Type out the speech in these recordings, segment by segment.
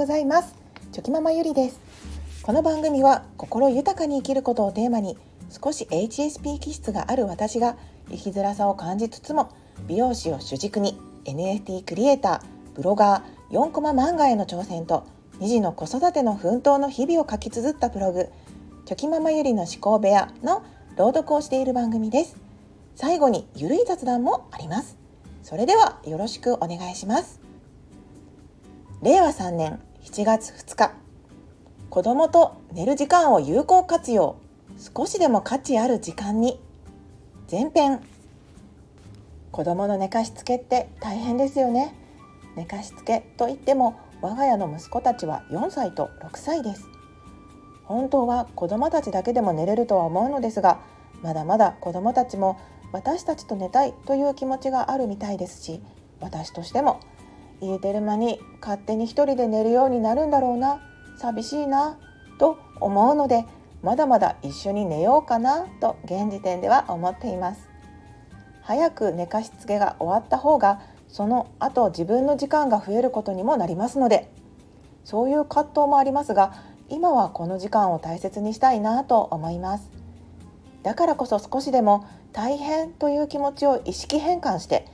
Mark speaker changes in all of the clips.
Speaker 1: ございます。チョキママゆりです。この番組は心豊かに生きることをテーマに少し HSP 気質がある私が生きづらさを感じつつも美容師を主軸に NFT クリエイターブロガー4コマ漫画への挑戦と2児の子育ての奮闘の日々を書き綴ったブログチョキママゆりの思考部屋の朗読をしている番組です。最後にゆるい雑談もあります。それではよろしくお願いします。令和3年7月2日。子供と寝る時間を有効活用。少しでも価値ある時間に。前編。子供の寝かしつけって大変ですよね。寝かしつけといっても我が家の息子たちは4歳と6歳です。本当は子供たちだけでも寝れるとは思うのですがまだまだ子供たちも私たちと寝たいという気持ちがあるみたいですし私としても入れてる間に勝手に一人で寝るようになるんだろうな。寂しいな。と思うのでまだまだ一緒に寝ようかなと現時点では思っています。早く寝かしつけが終わった方がその後自分の時間が増えることにもなりますのでそういう葛藤もありますが今はこの時間を大切にしたいなと思います。だからこそ少しでも大変という気持ちを意識変換して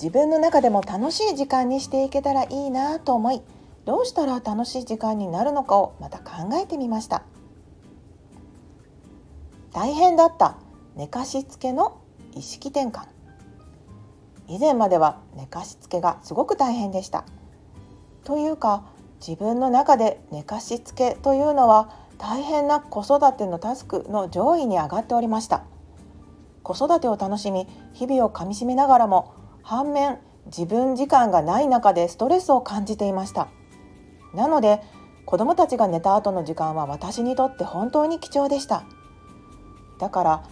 Speaker 1: 自分の中でも楽しい時間にしていけたらいいなと思いどうしたら楽しい時間になるのかをまた考えてみました。大変だった寝かしつけの意識転換。以前までは寝かしつけがすごく大変でした。というか自分の中で寝かしつけというのは大変な子育てのタスクの上位に上がっておりました。子育てを楽しみ日々をかみしめながらも反面自分時間がない中でストレスを感じていました。なので子供たちが寝た後の時間は私にとって本当に貴重でした。だから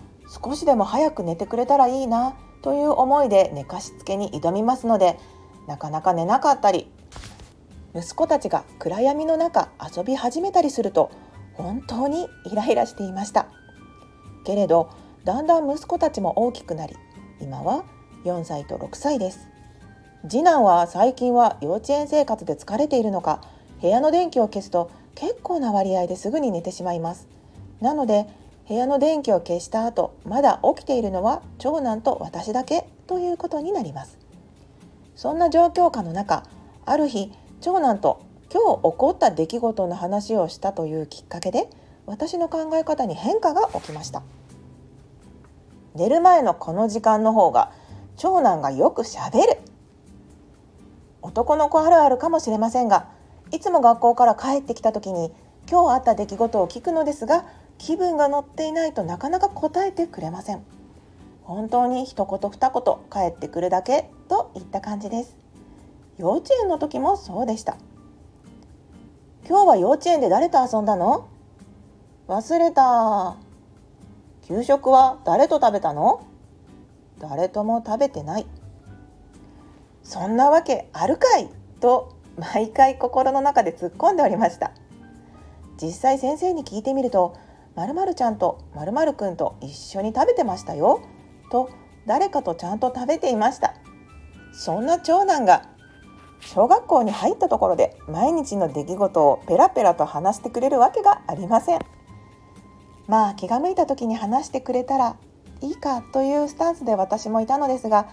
Speaker 1: 少しでも早く寝てくれたらいいなという思いで寝かしつけに挑みますのでなかなか寝なかったり息子たちが暗闇の中遊び始めたりすると本当にイライラしていました。けれどだんだん息子たちも大きくなり今は4歳と6歳です。次男は最近は幼稚園生活で疲れているのか部屋の電気を消すと結構な割合ですぐに寝てしまいます。なので部屋の電気を消した後まだ起きているのは長男と私だけということになります。そんな状況下の中ある日長男と今日起こった出来事の話をしたというきっかけで私の考え方に変化が起きました。寝る前のこの時間の方が長男がよくしゃべる。男の子あるあるかもしれませんがいつも学校から帰ってきた時に今日あった出来事を聞くのですが気分が乗っていないとなかなか答えてくれません。本当に一言二言帰ってくるだけといった感じです。幼稚園の時もそうでした。今日は幼稚園で誰と遊んだの？忘れた。給食は誰と食べたの？誰とも食べてない。そんなわけあるかい？と毎回心の中で突っ込んでおりました。実際先生に聞いてみるとまるまるちゃんとまるまるくんと一緒に食べてましたよ。と誰かとちゃんと食べていました。そんな長男が小学校に入ったところで毎日の出来事をペラペラと話してくれるわけがありません。まあ気が向いた時に話してくれたらいいかというスタンスで私もいたのですが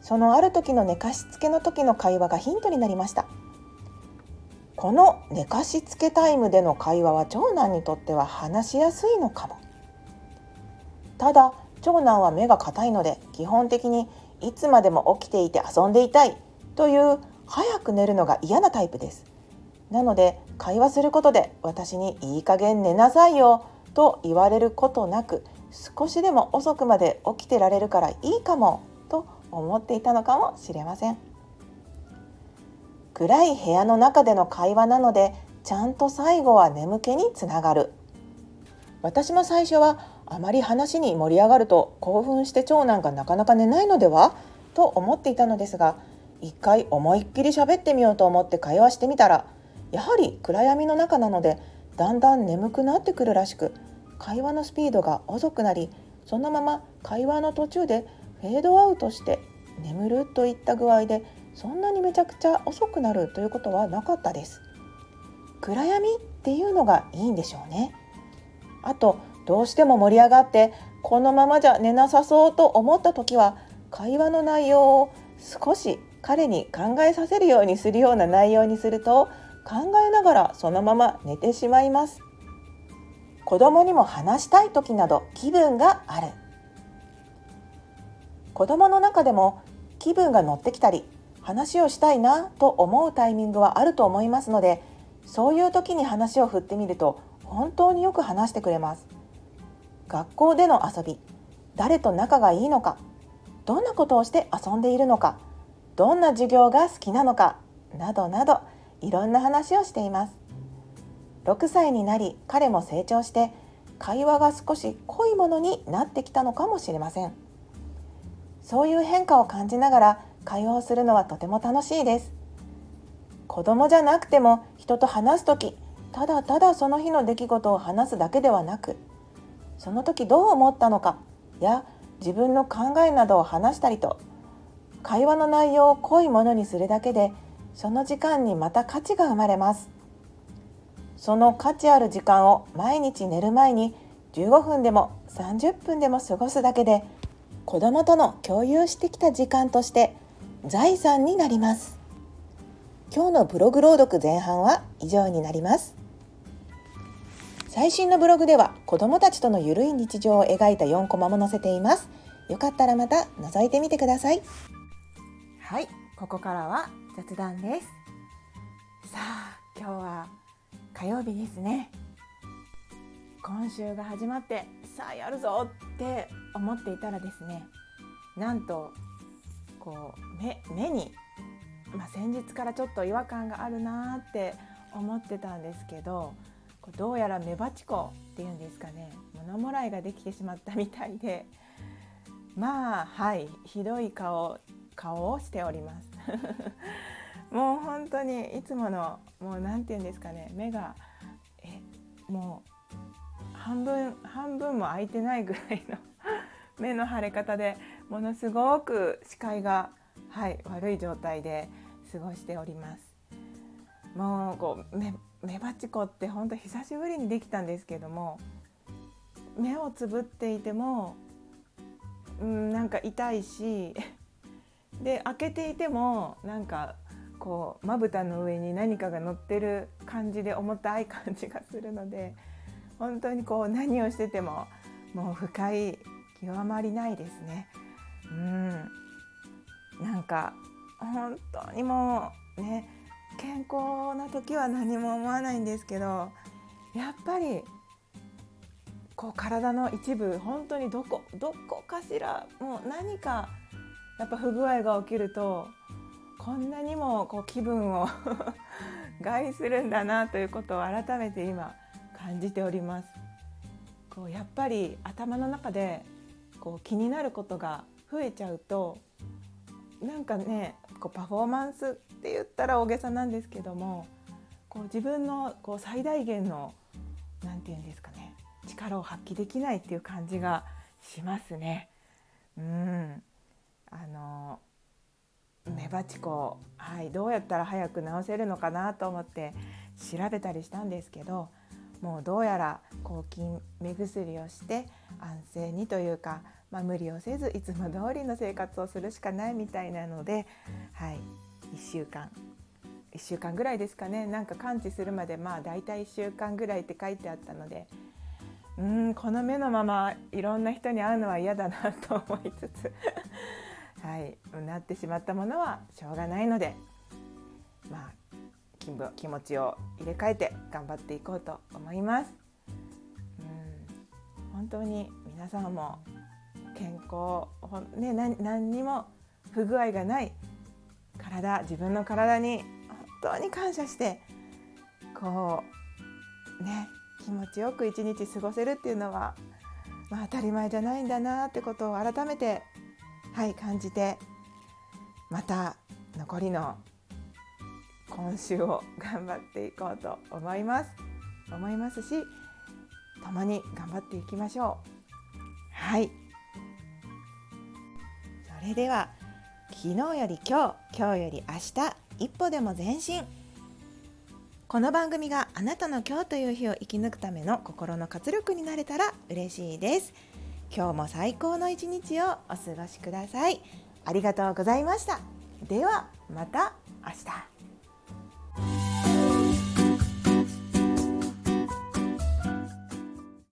Speaker 1: そのある時の寝かしつけの時の会話がヒントになりました。この寝かしつけタイムでの会話は長男にとっては話しやすいのかも。ただ長男は目が硬いので基本的にいつまでも起きていて遊んでいたいという早く寝るのが嫌なタイプです。なので会話することで私にいい加減寝なさいよと言われることなく少しでも遅くまで起きてられるからいいかもと思っていたのかもしれません。暗い部屋の中での会話なのでちゃんと最後は眠気につながる。私も最初はあまり話に盛り上がると興奮して長男がなかなか寝ないのではと思っていたのですが一回思いっきり喋ってみようと思って会話してみたらやはり暗闇の中なのでだんだん眠くなってくるらしく会話のスピードが遅くなりそのまま会話の途中でフェードアウトして眠るといった具合でそんなにめちゃくちゃ遅くなるということはなかったです。暗闇っていうのがいいんでしょうね。あとどうしても盛り上がってこのままじゃ寝なさそうと思った時は会話の内容を少し彼に考えさせるようにするような内容にすると考えながらそのまま寝てしまいます。子供にも話したい時など気分がある。子供の中でも気分が乗ってきたり話をしたいなと思うタイミングはあると思いますのでそういう時に話を振ってみると本当によく話してくれます。学校での遊び誰と仲がいいのかどんなことをして遊んでいるのかどんな授業が好きなのかなどなどいろんな話をしています。6歳になり彼も成長して会話が少し濃いものになってきたのかもしれません。そういう変化を感じながら会話をするのはとても楽しいです。子供じゃなくても人と話す時ただただその日の出来事を話すだけではなくその時どう思ったのかや自分の考えなどを話したりと会話の内容を濃いものにするだけでその時間にまた価値が生まれます。その価値ある時間を毎日寝る前に15分でも30分でも過ごすだけで子供との共有してきた時間として財産になります。今日のブログ朗読前半は以上になります。最新のブログでは子供たちとのゆるい日常を描いた4コマも載せています。よかったらまた覗いてみてください。はいここからは雑談です。火曜日ですね。今週が始まってさあやるぞって思っていたらですねなんとこう目目に、まあ、先日からちょっと違和感があるなって思ってたんですけどどうやらメバチコっていうんですかね物もらいができてしまったみたいでまあはいひどい顔顔をしております。もう本当にいつものもう何て言うんですかね目がえもう半分半分も開いてないぐらいの目の腫れ方でものすごく視界が、はい、悪い状態で過ごしております。もうこう目メバチコって本当久しぶりにできたんですけども目をつぶっていても、うん、なんか痛いしで開けていてもなんかこうまぶたの上に何かが乗ってる感じで重たい感じがするので本当にこう何をしててももう不快極まりないですね。うんなんか本当にもうね健康な時は何も思わないんですけどやっぱりこう体の一部本当にどこどこかしらもう何かやっぱ不具合が起きるとこんなにもこう気分を 害するんだなということを改めて今感じております。こうやっぱり頭の中でこう気になることが増えちゃうとなんかねこうパフォーマンスって言ったら大げさなんですけどもこう自分のこう最大限の何て言うんですかね力を発揮できないっていう感じがしますね。うんあのメバチコ、はい、どうやったら早く治せるのかなと思って調べたりしたんですけどもうどうやら抗菌目薬をして安静にというかまあ、無理をせずいつも通りの生活をするしかないみたいなので、はい、1週間。1週間ぐらいですかね。なんか完治するまでまあ大体1週間ぐらいって書いてあったのでうんこの目のままいろんな人に会うのは嫌だなと思いつつ。はいなってしまったものはしょうがないのでまあ気持ちを入れ替えて頑張っていこうと思います。うん本当に皆さんも健康、ね、何にも不具合がない体自分の体に本当に感謝してこうね気持ちよく一日過ごせるっていうのは、まあ、当たり前じゃないんだなってことを改めてはい感じてまた残りの今週を頑張っていこうと思います。思いますし共に頑張っていきましょう。はい。それでは昨日より今日今日より明日一歩でも前進。この番組があなたの今日という日を生き抜くための心の活力になれたら嬉しいです。今日も最高の一日をお過ごしください。ありがとうございました。ではまた明日。